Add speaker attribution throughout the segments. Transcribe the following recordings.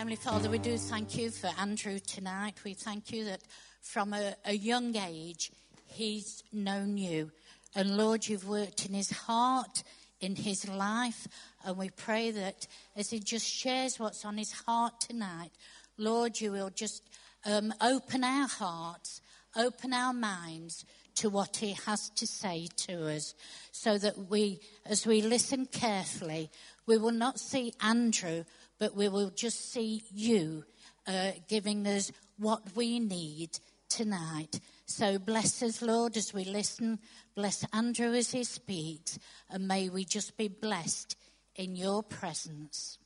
Speaker 1: Heavenly Father, we do thank you for Andrew tonight. We thank you that from a, a young age he's known you. And Lord, you've worked in his heart, in his life. And we pray that as he just shares what's on his heart tonight, Lord, you will just um, open our hearts, open our minds to what he has to say to us so that we, as we listen carefully, we will not see Andrew, but we will just see you uh, giving us what we need tonight. So bless us, Lord, as we listen. Bless Andrew as he speaks. And may we just be blessed in your presence.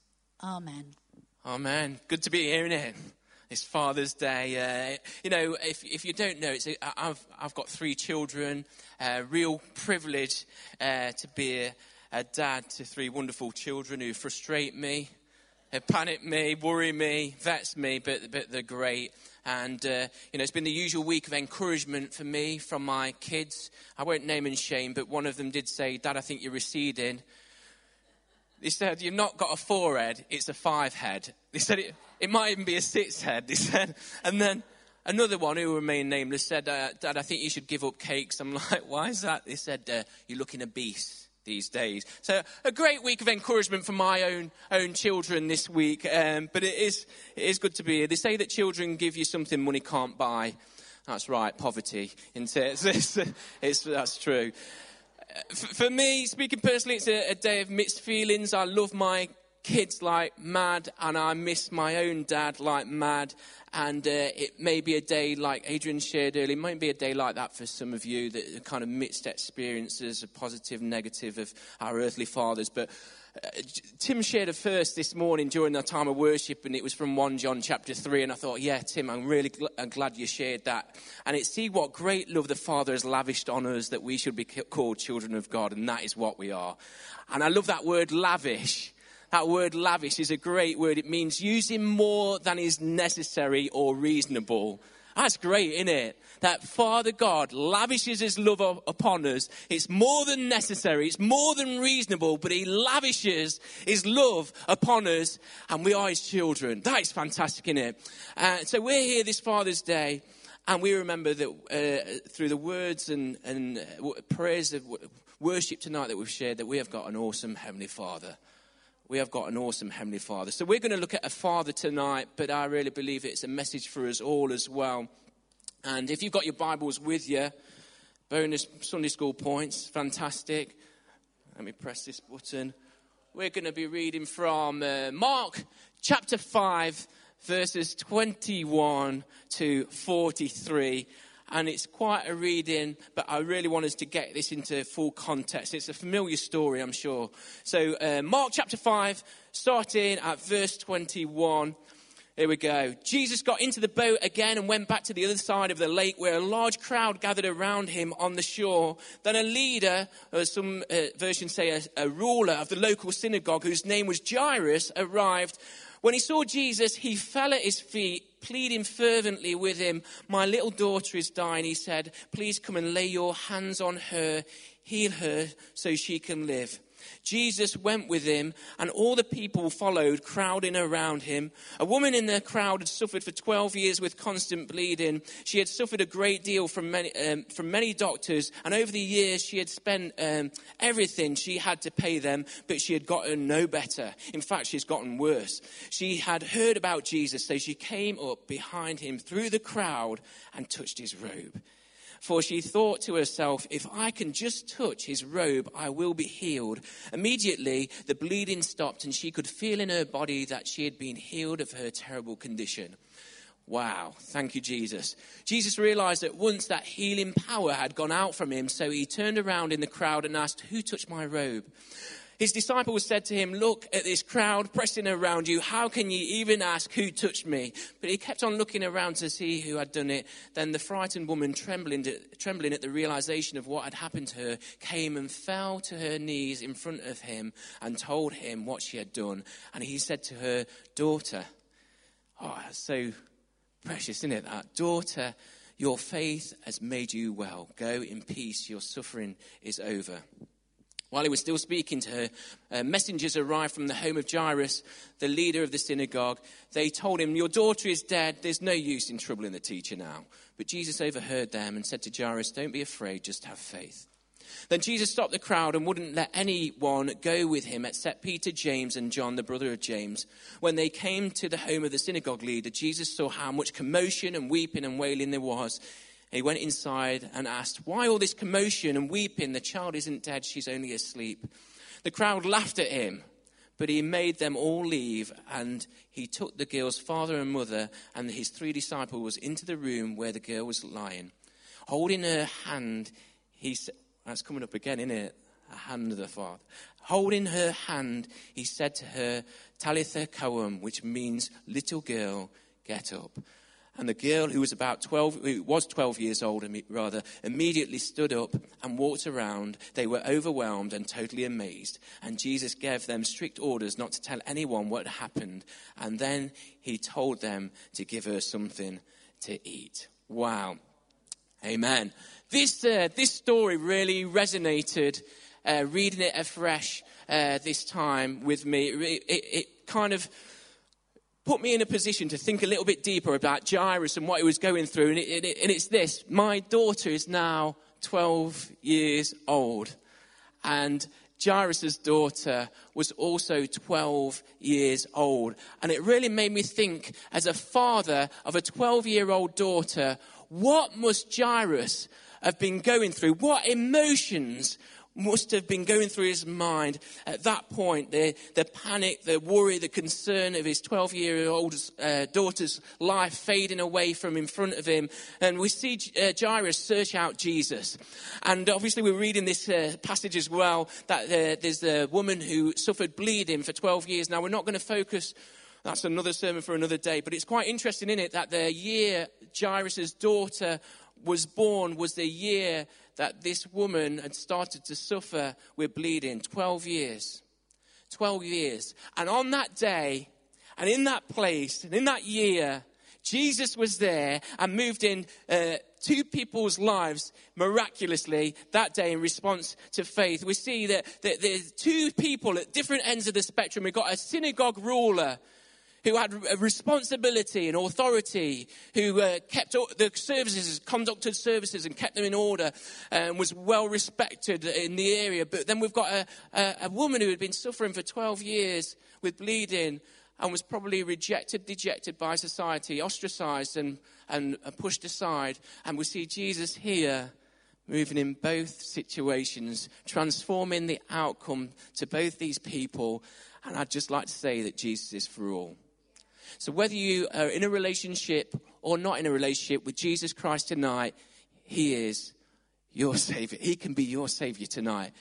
Speaker 1: Amen.
Speaker 2: Amen. Good to be here, it? It's Father's Day. Uh, you know, if, if you don't know, it's a, I've, I've got three children. Uh, real privilege uh, to be a, a dad to three wonderful children who frustrate me, panic me, worry me, vex me, but, but they're great. And, uh, you know, it's been the usual week of encouragement for me from my kids. I won't name and shame, but one of them did say, Dad, I think you're receding. They said, You've not got a four head, it's a five head. They said, It, it might even be a six head. They said, and then another one who remained nameless said, uh, Dad, I think you should give up cakes. I'm like, Why is that? They said, uh, You're looking obese these days. So a great week of encouragement for my own own children this week. Um, but it is it is good to be here. They say that children give you something money can't buy. That's right, poverty. Isn't it? It's, it's, that's true. For me, speaking personally, it's a, a day of mixed feelings. I love my kids like mad, and I miss my own dad like mad. And uh, it may be a day like Adrian shared earlier, it might be a day like that for some of you that kind of mixed experiences, a positive, negative of our earthly fathers. But uh, Tim shared a first this morning during our time of worship, and it was from 1 John chapter 3. And I thought, yeah, Tim, I'm really gl- I'm glad you shared that. And it's see what great love the Father has lavished on us that we should be called children of God, and that is what we are. And I love that word lavish that word lavish is a great word. It means using more than is necessary or reasonable. That's great, isn't it? That Father God lavishes His love upon us. It's more than necessary. It's more than reasonable, but He lavishes His love upon us and we are His children. That is fantastic, isn't it? Uh, so we're here this Father's Day and we remember that uh, through the words and, and uh, prayers of worship tonight that we've shared that we have got an awesome Heavenly Father we have got an awesome Heavenly Father. So we're going to look at a Father tonight, but I really believe it's a message for us all as well. And if you've got your Bibles with you, bonus Sunday school points, fantastic. Let me press this button. We're going to be reading from uh, Mark chapter 5, verses 21 to 43 and it's quite a reading, but I really want us to get this into full context. It's a familiar story, I'm sure. So, uh, Mark chapter 5, starting at verse 21. Here we go. Jesus got into the boat again and went back to the other side of the lake where a large crowd gathered around him on the shore. Then a leader, or some uh, versions say a, a ruler of the local synagogue, whose name was Jairus, arrived. When he saw Jesus, he fell at his feet pleading fervently with him, My little daughter is dying. He said, Please come and lay your hands on her, heal her so she can live. Jesus went with him, and all the people followed, crowding around him. A woman in the crowd had suffered for 12 years with constant bleeding. She had suffered a great deal from many, um, from many doctors, and over the years she had spent um, everything she had to pay them, but she had gotten no better. In fact, she's gotten worse. She had heard about Jesus, so she came up behind him through the crowd and touched his robe. For she thought to herself, if I can just touch his robe, I will be healed. Immediately, the bleeding stopped, and she could feel in her body that she had been healed of her terrible condition. Wow. Thank you, Jesus. Jesus realized at once that healing power had gone out from him, so he turned around in the crowd and asked, Who touched my robe? His disciples said to him, Look at this crowd pressing around you. How can you even ask who touched me? But he kept on looking around to see who had done it. Then the frightened woman, trembling, trembling at the realization of what had happened to her, came and fell to her knees in front of him and told him what she had done. And he said to her, Daughter, oh, that's so precious, isn't it? That daughter, your faith has made you well. Go in peace. Your suffering is over. While he was still speaking to her, uh, messengers arrived from the home of Jairus, the leader of the synagogue. They told him, Your daughter is dead. There's no use in troubling the teacher now. But Jesus overheard them and said to Jairus, Don't be afraid, just have faith. Then Jesus stopped the crowd and wouldn't let anyone go with him except Peter, James, and John, the brother of James. When they came to the home of the synagogue leader, Jesus saw how much commotion and weeping and wailing there was. He went inside and asked, Why all this commotion and weeping? The child isn't dead, she's only asleep. The crowd laughed at him, but he made them all leave, and he took the girl's father and mother and his three disciples into the room where the girl was lying. Holding her hand, he said, that's coming up again, isn't it? A hand of the Father. Holding her hand, he said to her, Talitha koum, which means little girl, get up. And the girl who was about 12, who was 12 years old, rather, immediately stood up and walked around. They were overwhelmed and totally amazed. And Jesus gave them strict orders not to tell anyone what happened. And then he told them to give her something to eat. Wow. Amen. This, uh, this story really resonated, uh, reading it afresh uh, this time with me. It, it, it, kind of put me in a position to think a little bit deeper about Jairus and what he was going through. And, it, and it's this my daughter is now 12 years old. And Jairus' daughter was also 12 years old. And it really made me think, as a father of a 12 year old daughter, what must Jairus have been going through? What emotions must have been going through his mind at that point the, the panic, the worry, the concern of his 12 year old uh, daughter's life fading away from in front of him. And we see uh, Jairus search out Jesus. And obviously, we're reading this uh, passage as well that uh, there's a woman who suffered bleeding for 12 years. Now, we're not going to focus. That's another sermon for another day. But it's quite interesting, in it, that the year Jairus' daughter was born was the year that this woman had started to suffer with bleeding 12 years. 12 years. And on that day, and in that place, and in that year, Jesus was there and moved in uh, two people's lives miraculously that day in response to faith. We see that, that there's two people at different ends of the spectrum. We've got a synagogue ruler who had responsibility and authority, who uh, kept the services, conducted services and kept them in order, and was well respected in the area. But then we've got a, a, a woman who had been suffering for 12 years with bleeding and was probably rejected, dejected by society, ostracized and, and, and pushed aside. And we see Jesus here moving in both situations, transforming the outcome to both these people. And I'd just like to say that Jesus is for all. So, whether you are in a relationship or not in a relationship with Jesus Christ tonight, He is your Savior. He can be your Savior tonight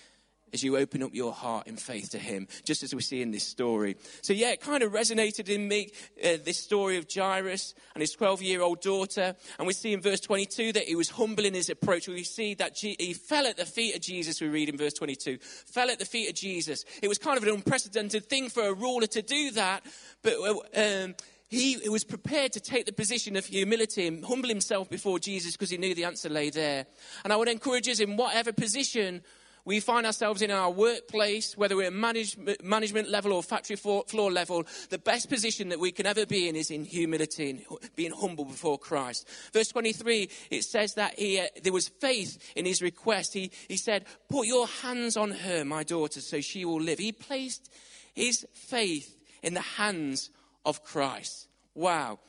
Speaker 2: as you open up your heart in faith to Him, just as we see in this story. So, yeah, it kind of resonated in me, uh, this story of Jairus and his 12 year old daughter. And we see in verse 22 that he was humble in his approach. We see that G- he fell at the feet of Jesus, we read in verse 22. Fell at the feet of Jesus. It was kind of an unprecedented thing for a ruler to do that, but. Uh, um, he was prepared to take the position of humility and humble himself before Jesus because he knew the answer lay there. And I would encourage us in whatever position we find ourselves in our workplace, whether we're manage, management level or factory floor, floor level, the best position that we can ever be in is in humility and being humble before Christ. Verse 23, it says that he, uh, there was faith in his request. He, he said, Put your hands on her, my daughter, so she will live. He placed his faith in the hands of Christ. Wow.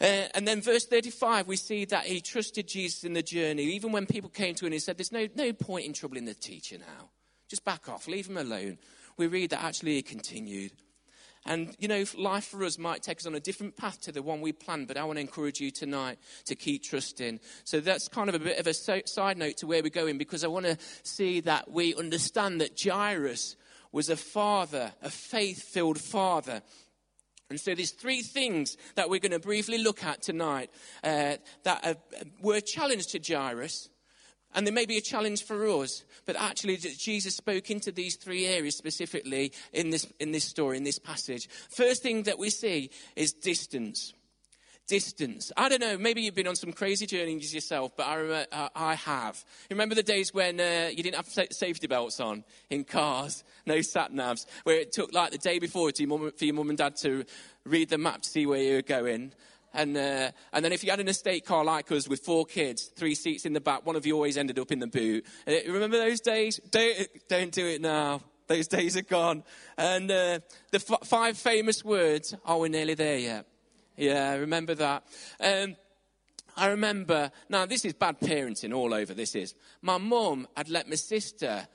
Speaker 2: Uh, and then verse 35, we see that he trusted Jesus in the journey. Even when people came to him he said, There's no, no point in troubling the teacher now. Just back off, leave him alone. We read that actually he continued. And, you know, life for us might take us on a different path to the one we planned, but I want to encourage you tonight to keep trusting. So that's kind of a bit of a side note to where we're going because I want to see that we understand that Jairus was a father, a faith filled father. And so there's three things that we're going to briefly look at tonight uh, that are, were a challenge to Jairus. And there may be a challenge for us, but actually Jesus spoke into these three areas specifically in this, in this story, in this passage. First thing that we see is distance. Distance. I don't know, maybe you've been on some crazy journeys yourself, but I, remember, uh, I have. You remember the days when uh, you didn't have safety belts on in cars, no sat navs, where it took like the day before to your for your mum and dad to read the map to see where you were going? And, uh, and then if you had an estate car like us with four kids, three seats in the back, one of you always ended up in the boot. Uh, remember those days? Don't, don't do it now. Those days are gone. And uh, the f- five famous words, are we're nearly there yet. Yeah, I remember that. Um, I remember, now this is bad parenting all over, this is. My mum had let my sister,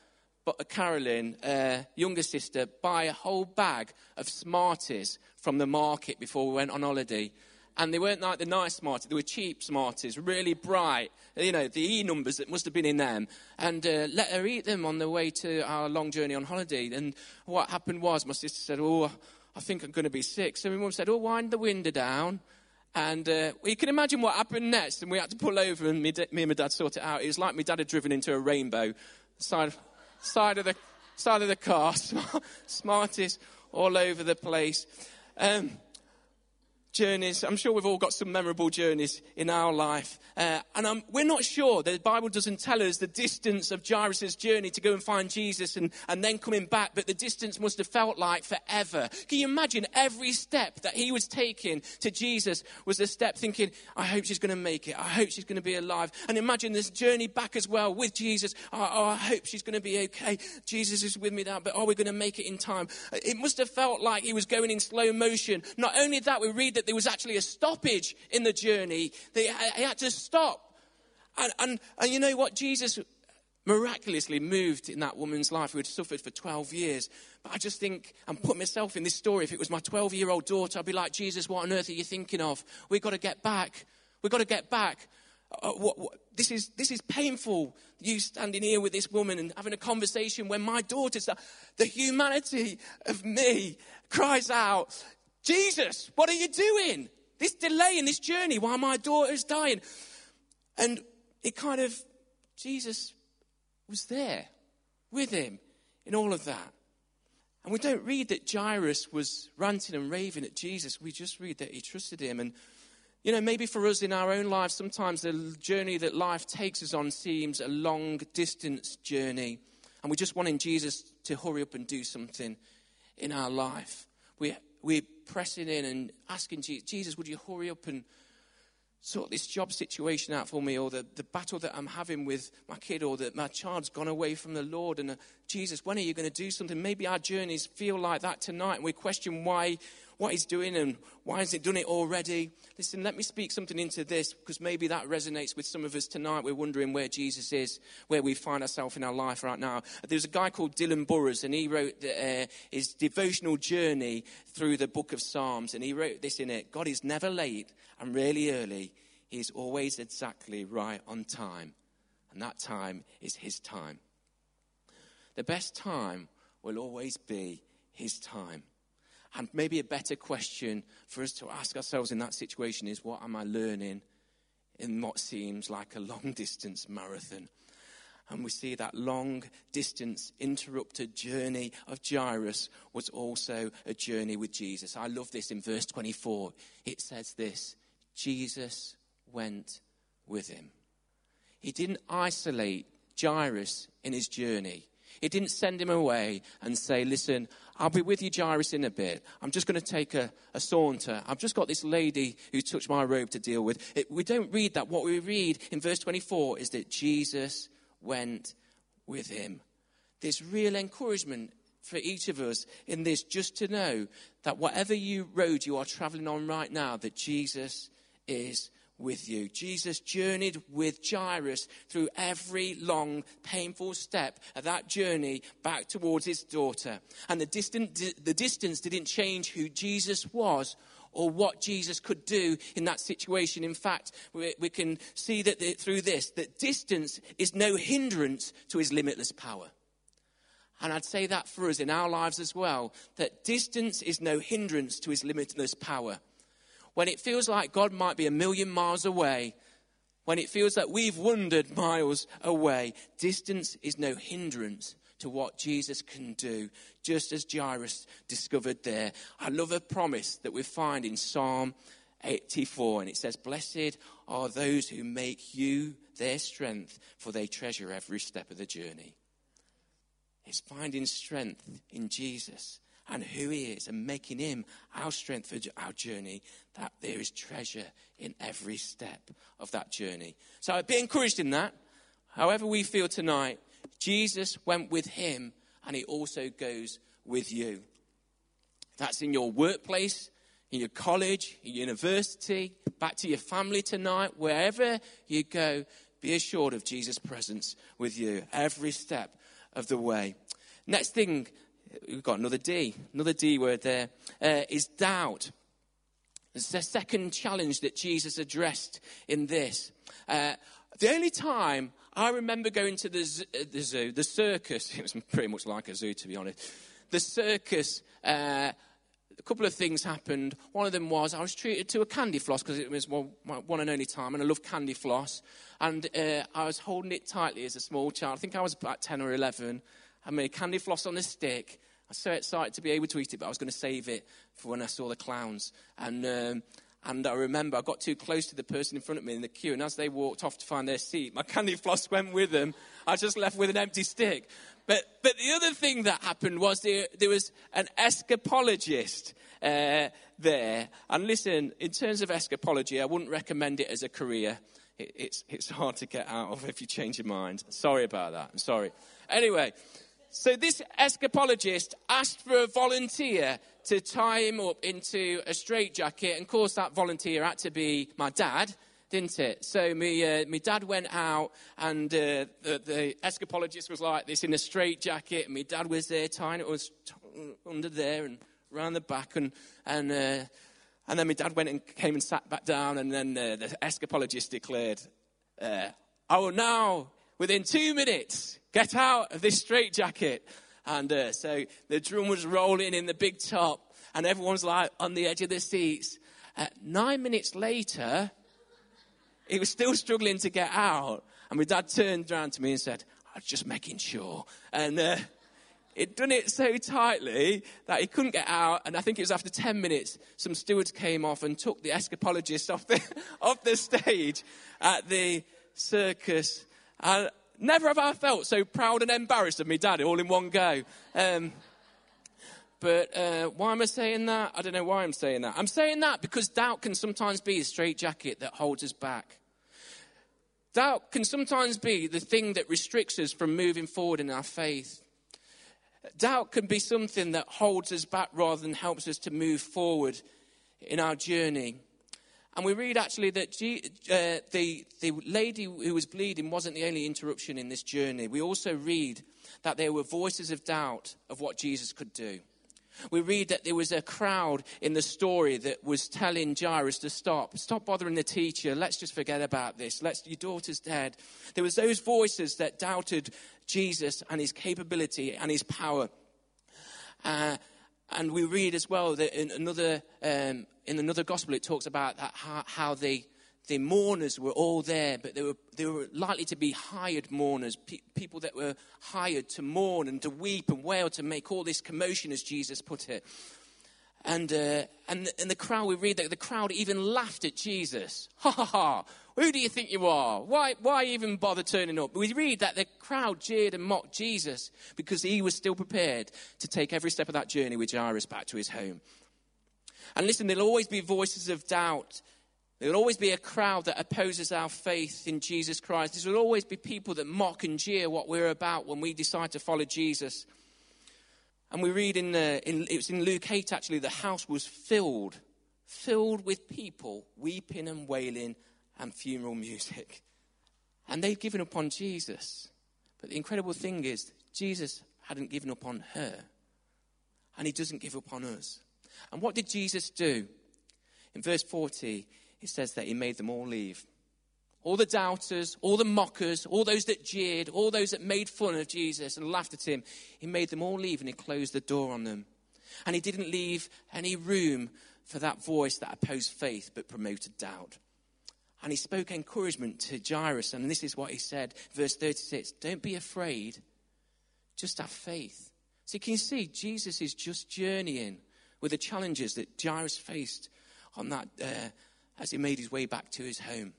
Speaker 2: but Carolyn, uh, younger sister, buy a whole bag of Smarties from the market before we went on holiday. And they weren't like the nice Smarties, they were cheap Smarties, really bright. You know, the E numbers that must have been in them. And uh, let her eat them on the way to our long journey on holiday. And what happened was, my sister said, Oh, I think I'm going to be sick. So my mum said, Oh, wind the window down. And uh, you can imagine what happened next. And we had to pull over, and me, me and my dad sort it out. It was like my dad had driven into a rainbow. Side, side, of, the, side of the car, Smarties all over the place. Um, journeys. I'm sure we've all got some memorable journeys in our life. Uh, and um, we're not sure. The Bible doesn't tell us the distance of Jairus' journey to go and find Jesus and, and then coming back, but the distance must have felt like forever. Can you imagine every step that he was taking to Jesus was a step thinking, I hope she's going to make it. I hope she's going to be alive. And imagine this journey back as well with Jesus. Oh, oh I hope she's going to be okay. Jesus is with me now, but are we going to make it in time? It must have felt like he was going in slow motion. Not only that, we read that there was actually a stoppage in the journey. They, he had to stop. And, and, and you know what? Jesus miraculously moved in that woman's life who had suffered for 12 years. But I just think, and put myself in this story, if it was my 12 year old daughter, I'd be like, Jesus, what on earth are you thinking of? We've got to get back. We've got to get back. Uh, what, what, this, is, this is painful. You standing here with this woman and having a conversation when my daughter, the humanity of me cries out, Jesus, what are you doing? This delay in this journey while my daughter's dying. And it kind of, Jesus was there with him in all of that. And we don't read that Jairus was ranting and raving at Jesus. We just read that he trusted him. And, you know, maybe for us in our own lives, sometimes the journey that life takes us on seems a long distance journey. And we're just wanting Jesus to hurry up and do something in our life. We, we're pressing in and asking Jesus, Jesus, would you hurry up and sort this job situation out for me, or the, the battle that I'm having with my kid, or that my child's gone away from the Lord. And uh, Jesus, when are you going to do something? Maybe our journeys feel like that tonight, and we question why what he's doing and why has he done it already. Listen, let me speak something into this because maybe that resonates with some of us tonight. We're wondering where Jesus is, where we find ourselves in our life right now. There's a guy called Dylan Burrows, and he wrote the, uh, his devotional journey through the book of Psalms, and he wrote this in it God is never late and really early, He's always exactly right on time, and that time is His time. The best time will always be His time. And maybe a better question for us to ask ourselves in that situation is what am I learning in what seems like a long distance marathon? And we see that long distance interrupted journey of Jairus was also a journey with Jesus. I love this in verse 24. It says this Jesus went with him. He didn't isolate Jairus in his journey. He didn't send him away and say, Listen, I'll be with you, Jairus, in a bit. I'm just going to take a, a saunter. I've just got this lady who touched my robe to deal with. It, we don't read that. What we read in verse 24 is that Jesus went with him. There's real encouragement for each of us in this just to know that whatever you road you are traveling on right now, that Jesus is with you. Jesus journeyed with Jairus through every long, painful step of that journey back towards his daughter. And the, distant, the distance didn't change who Jesus was or what Jesus could do in that situation. In fact, we, we can see that the, through this, that distance is no hindrance to his limitless power. And I'd say that for us in our lives as well, that distance is no hindrance to his limitless power when it feels like God might be a million miles away, when it feels like we've wandered miles away, distance is no hindrance to what Jesus can do, just as Jairus discovered there. I love a promise that we find in Psalm 84, and it says, Blessed are those who make you their strength, for they treasure every step of the journey. It's finding strength in Jesus and who he is and making him our strength for our journey, that there is treasure in every step of that journey. So I'd be encouraged in that. However, we feel tonight, Jesus went with him and he also goes with you. That's in your workplace, in your college, your university, back to your family tonight, wherever you go, be assured of Jesus' presence with you every step of the way. Next thing, we've got another D, another D word there, uh, is doubt. It's the second challenge that Jesus addressed in this. Uh, the only time I remember going to the, zoo, uh, the zoo, the circus, it was pretty much like a zoo to be honest. The circus, uh, a couple of things happened. One of them was I was treated to a candy floss because it was one, one, and only time, and I love candy floss. And uh, I was holding it tightly as a small child. I think I was about 10 or 11. I made a candy floss on a stick. I was so excited to be able to eat it, but I was going to save it for when I saw the clowns. And, um, and I remember I got too close to the person in front of me in the queue, and as they walked off to find their seat, my candy floss went with them. I just left with an empty stick. But, but the other thing that happened was there, there was an escapologist uh, there. And listen, in terms of escapology, I wouldn't recommend it as a career. It, it's, it's hard to get out of if you change your mind. Sorry about that. I'm sorry. Anyway, so this escapologist asked for a volunteer to tie him up into a straitjacket. And of course, that volunteer had to be my dad, didn't it? So me, uh, my dad went out, and uh, the, the, escapologist was like this in a straitjacket, and my dad was there tying it was under there and around the back, and and uh, and then my dad went and came and sat back down, and then uh, the escapologist declared, uh, "I will now, within two minutes, get out of this straitjacket." And uh, so the drum was rolling in the big top, and everyone's like on the edge of their seats. Uh, nine minutes later, he was still struggling to get out. And my dad turned around to me and said, I was just making sure. And uh, he'd done it so tightly that he couldn't get out. And I think it was after 10 minutes, some stewards came off and took the escapologist off the, off the stage at the circus. And Never have I felt so proud and embarrassed of me dad all in one go. Um, but uh, why am I saying that? I don't know why I'm saying that. I'm saying that because doubt can sometimes be a straitjacket that holds us back. Doubt can sometimes be the thing that restricts us from moving forward in our faith. Doubt can be something that holds us back rather than helps us to move forward in our journey. And we read actually that G, uh, the, the lady who was bleeding wasn't the only interruption in this journey. We also read that there were voices of doubt of what Jesus could do. We read that there was a crowd in the story that was telling Jairus to stop. Stop bothering the teacher. Let's just forget about this. Let's, your daughter's dead. There was those voices that doubted Jesus and his capability and his power. Uh, and we read as well that in another, um, in another gospel, it talks about how, how the, the mourners were all there, but they were, they were likely to be hired mourners, pe- people that were hired to mourn and to weep and wail, to make all this commotion, as Jesus put it. And, uh, and, and the crowd, we read that the crowd even laughed at Jesus. Ha ha ha. Who do you think you are? Why, why even bother turning up? We read that the crowd jeered and mocked Jesus because he was still prepared to take every step of that journey with Jairus back to his home. And listen, there'll always be voices of doubt. There'll always be a crowd that opposes our faith in Jesus Christ. There will always be people that mock and jeer what we're about when we decide to follow Jesus. And we read in, in it was in Luke 8 actually, the house was filled, filled with people weeping and wailing and funeral music. And they'd given up on Jesus. But the incredible thing is, Jesus hadn't given up on her. And he doesn't give up on us. And what did Jesus do? In verse 40, it says that he made them all leave. All the doubters, all the mockers, all those that jeered, all those that made fun of Jesus and laughed at him, he made them all leave and he closed the door on them. And he didn't leave any room for that voice that opposed faith but promoted doubt. And he spoke encouragement to Jairus, and this is what he said, verse 36 Don't be afraid, just have faith. So you can see Jesus is just journeying with the challenges that Jairus faced on that, uh, as he made his way back to his home.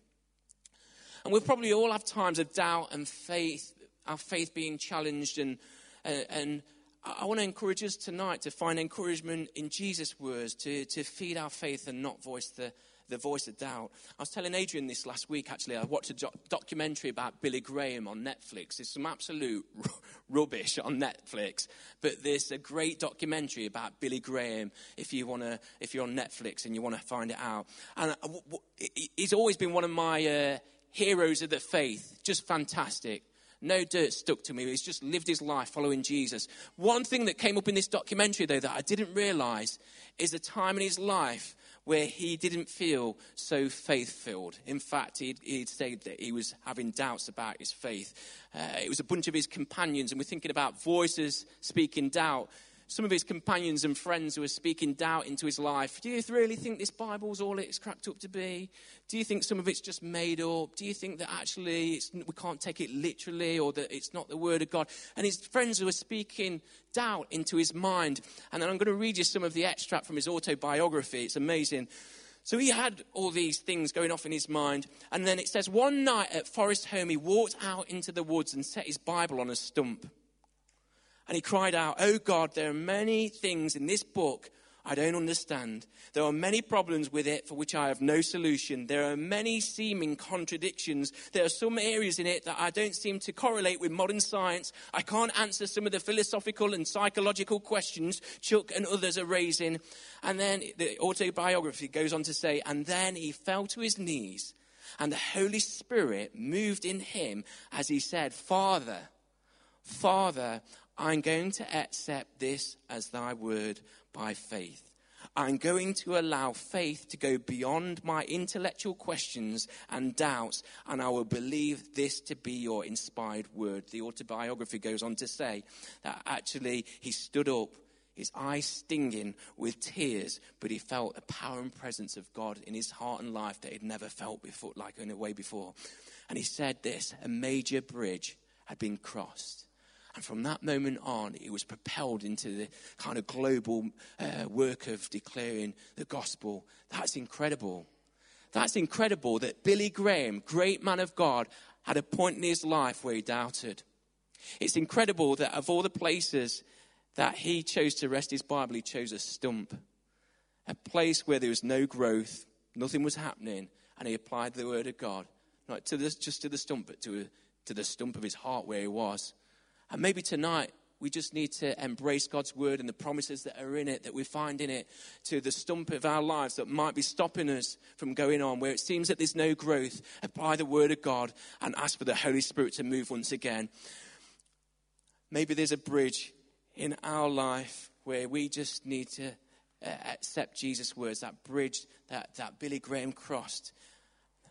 Speaker 2: And we'll probably all have times of doubt and faith, our faith being challenged. And, and, and I want to encourage us tonight to find encouragement in Jesus' words, to, to feed our faith and not voice the, the voice of doubt. I was telling Adrian this last week, actually. I watched a do- documentary about Billy Graham on Netflix. It's some absolute r- rubbish on Netflix, but there's a great documentary about Billy Graham if, you wanna, if you're on Netflix and you want to find it out. And uh, w- w- he's always been one of my uh, heroes of the faith. Just fantastic. No dirt stuck to me. He's just lived his life following Jesus. One thing that came up in this documentary, though, that I didn't realize is a time in his life where he didn't feel so faith filled. In fact, he'd, he'd said that he was having doubts about his faith. Uh, it was a bunch of his companions, and we're thinking about voices speaking doubt some of his companions and friends who were speaking doubt into his life. Do you really think this Bible's all it's cracked up to be? Do you think some of it's just made up? Do you think that actually we can't take it literally or that it's not the Word of God? And his friends were speaking doubt into his mind. And then I'm going to read you some of the extract from his autobiography. It's amazing. So he had all these things going off in his mind. And then it says, one night at Forest Home, he walked out into the woods and set his Bible on a stump. And he cried out, Oh God, there are many things in this book I don't understand. There are many problems with it for which I have no solution. There are many seeming contradictions. There are some areas in it that I don't seem to correlate with modern science. I can't answer some of the philosophical and psychological questions Chuck and others are raising. And then the autobiography goes on to say, and then he fell to his knees and the Holy Spirit moved in him as he said, Father, Father, I'm going to accept this as thy word by faith. I'm going to allow faith to go beyond my intellectual questions and doubts, and I will believe this to be your inspired word. The autobiography goes on to say that actually he stood up, his eyes stinging with tears, but he felt the power and presence of God in his heart and life that he'd never felt before, like in a way before. And he said this a major bridge had been crossed. And from that moment on, it was propelled into the kind of global uh, work of declaring the gospel. That's incredible. That's incredible that Billy Graham, great man of God, had a point in his life where he doubted. It's incredible that of all the places that he chose to rest his Bible, he chose a stump, a place where there was no growth, nothing was happening, and he applied the word of God, not to the, just to the stump, but to, a, to the stump of his heart where he was. And maybe tonight we just need to embrace God's word and the promises that are in it, that we find in it, to the stump of our lives that might be stopping us from going on, where it seems that there's no growth. Apply the word of God and ask for the Holy Spirit to move once again. Maybe there's a bridge in our life where we just need to uh, accept Jesus' words, that bridge that, that Billy Graham crossed.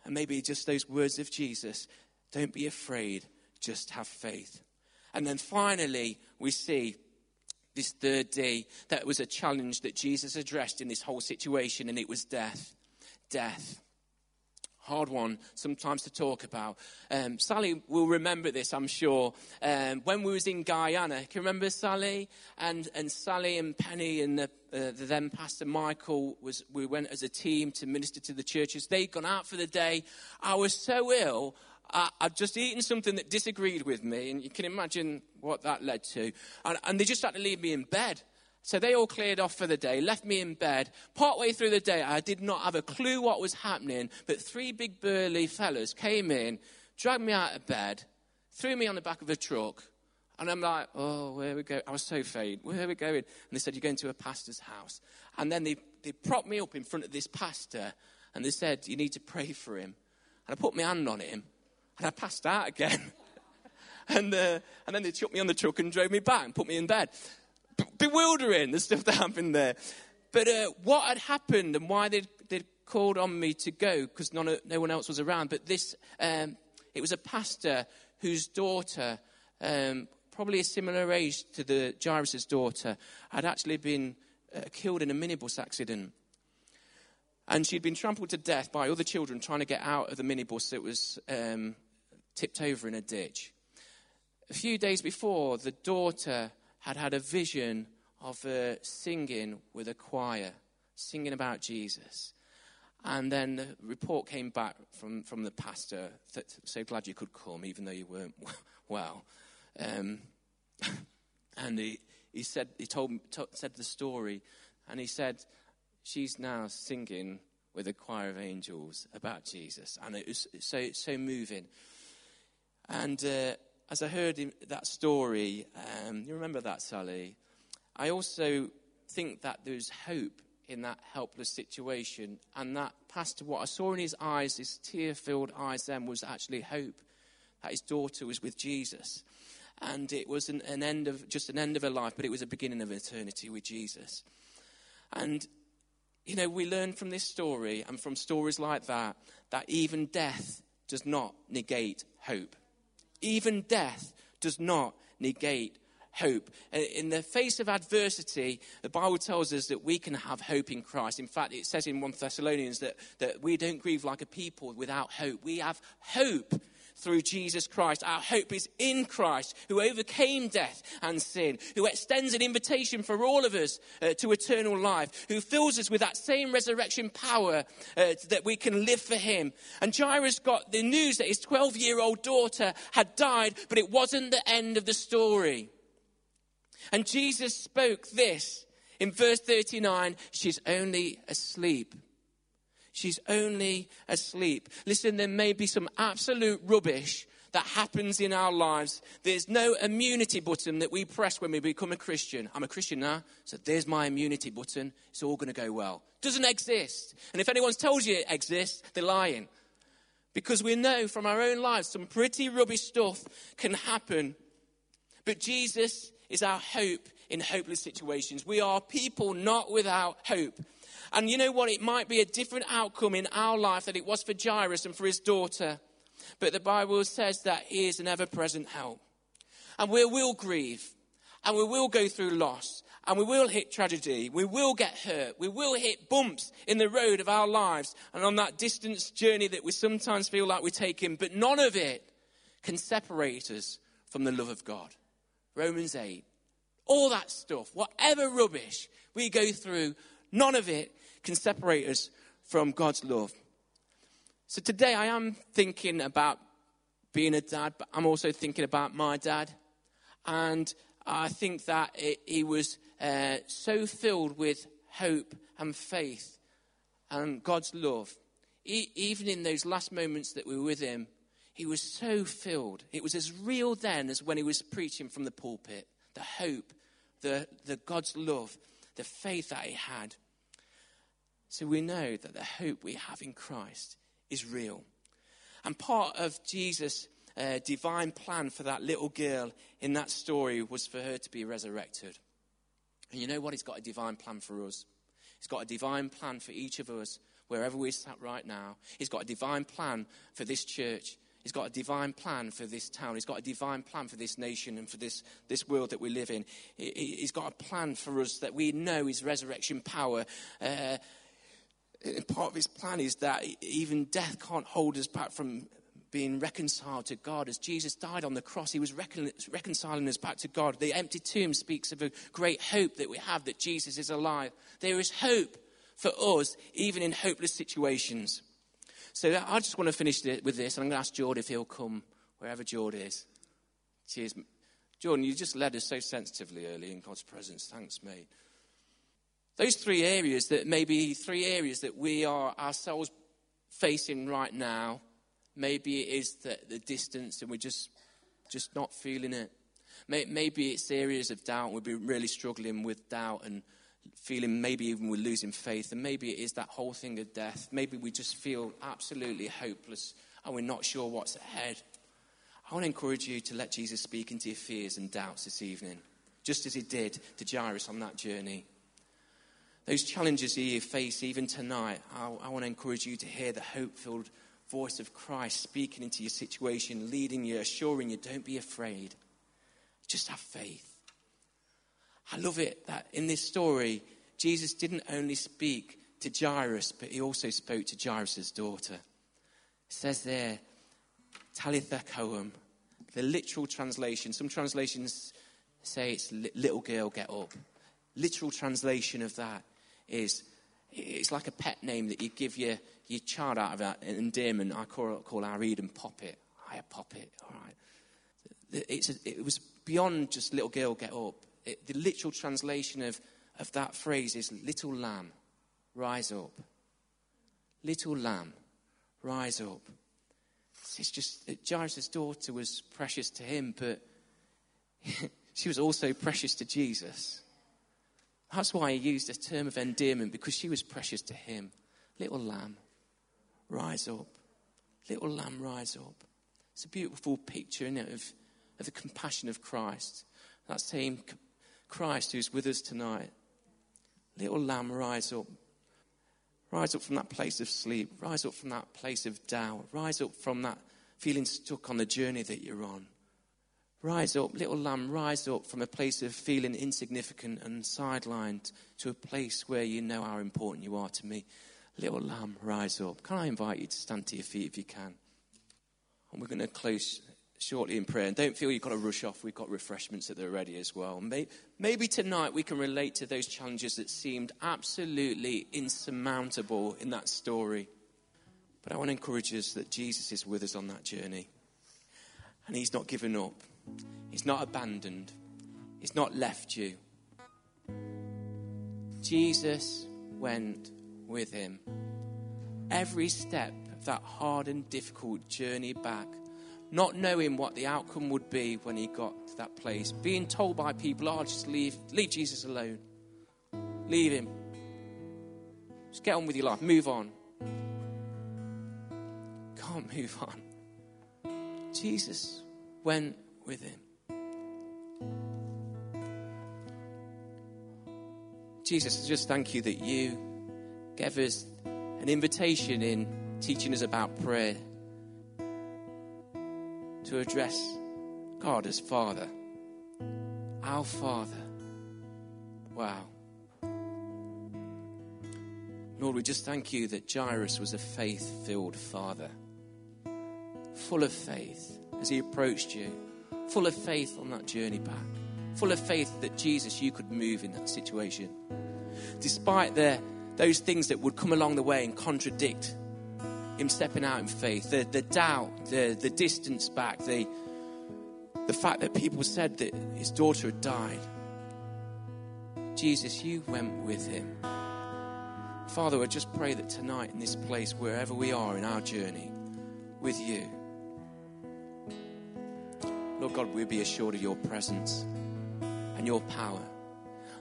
Speaker 2: And maybe just those words of Jesus don't be afraid, just have faith. And then finally, we see this third day that was a challenge that Jesus addressed in this whole situation, and it was death. Death. Hard one sometimes to talk about. Um, Sally will remember this, I'm sure. Um, when we was in Guyana, can you remember Sally? And, and Sally and Penny and the, uh, the then Pastor Michael was, we went as a team to minister to the churches. They'd gone out for the day. I was so ill, I, would just eaten something that disagreed with me, and you can imagine what that led to. And, and, they just had to leave me in bed. So they all cleared off for the day, left me in bed. Partway through the day, I did not have a clue what was happening, but three big burly fellas came in, dragged me out of bed, threw me on the back of a truck, and I'm like, oh, where we go? I was so afraid. Where are we going? And they said, you're going to a pastor's house. And then they, they propped me up in front of this pastor, and they said, you need to pray for him. And I put my hand on him, and I passed out again. and, uh, and then they took me on the truck and drove me back and put me in bed. B- bewildering, the stuff that happened there. But uh, what had happened and why they'd, they'd called on me to go, because no one else was around, but this, um, it was a pastor whose daughter, um, probably a similar age to the Jairus' daughter, had actually been uh, killed in a minibus accident. And she'd been trampled to death by other children trying to get out of the minibus that was um, tipped over in a ditch. A few days before, the daughter had had a vision of her singing with a choir, singing about Jesus. And then the report came back from, from the pastor that so glad you could come, even though you weren't well. Um, and he, he said he told to, said the story, and he said she's now singing with a choir of angels about Jesus, and it was so so moving. And uh, as I heard that story, um, you remember that, Sally? I also think that there's hope in that helpless situation. And that pastor, what I saw in his eyes, his tear filled eyes then, was actually hope that his daughter was with Jesus. And it was an, an end of, just an end of her life, but it was a beginning of eternity with Jesus. And, you know, we learn from this story and from stories like that, that even death does not negate hope. Even death does not negate hope. Uh, in the face of adversity, the Bible tells us that we can have hope in Christ. In fact, it says in 1 Thessalonians that, that we don't grieve like a people without hope. We have hope through Jesus Christ. Our hope is in Christ, who overcame death and sin, who extends an invitation for all of us uh, to eternal life, who fills us with that same resurrection power uh, that we can live for him. And Jairus got the news that his 12 year old daughter had died, but it wasn't the end of the story. And Jesus spoke this in verse 39 she's only asleep. She's only asleep. Listen, there may be some absolute rubbish that happens in our lives. There's no immunity button that we press when we become a Christian. I'm a Christian now, so there's my immunity button. It's all going to go well. Doesn't exist. And if anyone's told you it exists, they're lying. Because we know from our own lives some pretty rubbish stuff can happen. But Jesus is our hope in hopeless situations. We are people not without hope. And you know what? It might be a different outcome in our life than it was for Jairus and for his daughter. But the Bible says that he is an ever present help. And we will grieve. And we will go through loss. And we will hit tragedy. We will get hurt. We will hit bumps in the road of our lives and on that distance journey that we sometimes feel like we're taking. But none of it can separate us from the love of God. Romans 8. All that stuff, whatever rubbish we go through, none of it can separate us from God's love. So today I am thinking about being a dad, but I'm also thinking about my dad. And I think that he was uh, so filled with hope and faith and God's love. Even in those last moments that we were with him, he was so filled. It was as real then as when he was preaching from the pulpit. The hope, the, the God's love, the faith that he had. So we know that the hope we have in Christ is real. And part of Jesus' uh, divine plan for that little girl in that story was for her to be resurrected. And you know what? He's got a divine plan for us. He's got a divine plan for each of us, wherever we're sat right now. He's got a divine plan for this church. He's got a divine plan for this town. He's got a divine plan for this nation and for this, this world that we live in. He's got a plan for us that we know is resurrection power. Uh, part of his plan is that even death can't hold us back from being reconciled to God. As Jesus died on the cross, he was recon- reconciling us back to God. The empty tomb speaks of a great hope that we have that Jesus is alive. There is hope for us, even in hopeless situations. So I just want to finish with this, and I'm going to ask Jordan if he'll come wherever Jordan is. Cheers. Jordan, you just led us so sensitively early in God's presence. Thanks, mate. Those three areas that maybe three areas that we are ourselves facing right now, maybe it is the, the distance and we're just, just not feeling it. Maybe it's areas of doubt. We've been really struggling with doubt and feeling maybe even we're losing faith, and maybe it is that whole thing of death. Maybe we just feel absolutely hopeless and we're not sure what's ahead. I want to encourage you to let Jesus speak into your fears and doubts this evening, just as he did to Jairus on that journey. Those challenges you face even tonight, I, I want to encourage you to hear the hope filled voice of Christ speaking into your situation, leading you, assuring you, don't be afraid. Just have faith. I love it that in this story, Jesus didn't only speak to Jairus, but he also spoke to Jairus' daughter. It says there, Talitha Koum, the literal translation. Some translations say it's little girl, get up. Literal translation of that is it's like a pet name that you give your, your child out of that endearment. I call, call our Eden Poppet. Hi, a Poppet, all right. It's a, it was beyond just little girl, get up. It, the literal translation of, of that phrase is little lamb, rise up. Little lamb, rise up. It's just Jairus' daughter was precious to him, but she was also precious to Jesus. That's why he used a term of endearment, because she was precious to him. Little lamb, rise up. Little lamb, rise up. It's a beautiful picture, isn't it, of, of the compassion of Christ. That same Christ who's with us tonight. Little lamb, rise up. Rise up from that place of sleep. Rise up from that place of doubt. Rise up from that feeling stuck on the journey that you're on. Rise up, little lamb, rise up from a place of feeling insignificant and sidelined to a place where you know how important you are to me. Little lamb, rise up. Can I invite you to stand to your feet if you can? And we're going to close shortly in prayer. And don't feel you've got to rush off. We've got refreshments that are ready as well. Maybe tonight we can relate to those challenges that seemed absolutely insurmountable in that story. But I want to encourage us that Jesus is with us on that journey. And he's not given up. He's not abandoned. He's not left you. Jesus went with him. Every step of that hard and difficult journey back not knowing what the outcome would be when he got to that place, being told by people, oh, just leave, leave Jesus alone. Leave him. Just get on with your life. Move on. Can't move on. Jesus went with him. Jesus, I just thank you that you gave us an invitation in teaching us about prayer to address God as Father. Our Father. Wow. Lord, we just thank you that Jairus was a faith filled father, full of faith as he approached you, full of faith on that journey back, full of faith that Jesus, you could move in that situation. Despite the, those things that would come along the way and contradict him stepping out in faith, the, the doubt, the, the distance back, the, the fact that people said that his daughter had died. Jesus, you went with him. Father, I just pray that tonight in this place, wherever we are in our journey with you, God, we'll be assured of your presence and your power,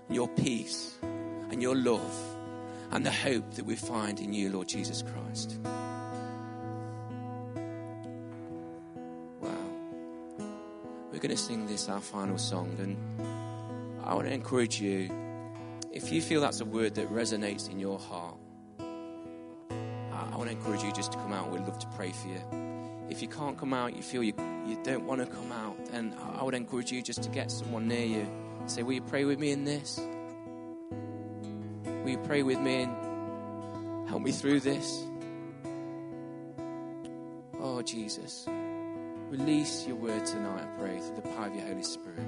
Speaker 2: and your peace and your love and the hope that we find in you, Lord Jesus Christ. Wow. We're going to sing this, our final song. And I want to encourage you if you feel that's a word that resonates in your heart, I want to encourage you just to come out. We'd love to pray for you. If you can't come out, you feel you, you don't want to come out, then I would encourage you just to get someone near you. Say, Will you pray with me in this? Will you pray with me and help me through this? Oh, Jesus. Release your word tonight, I pray, through the power of your Holy Spirit.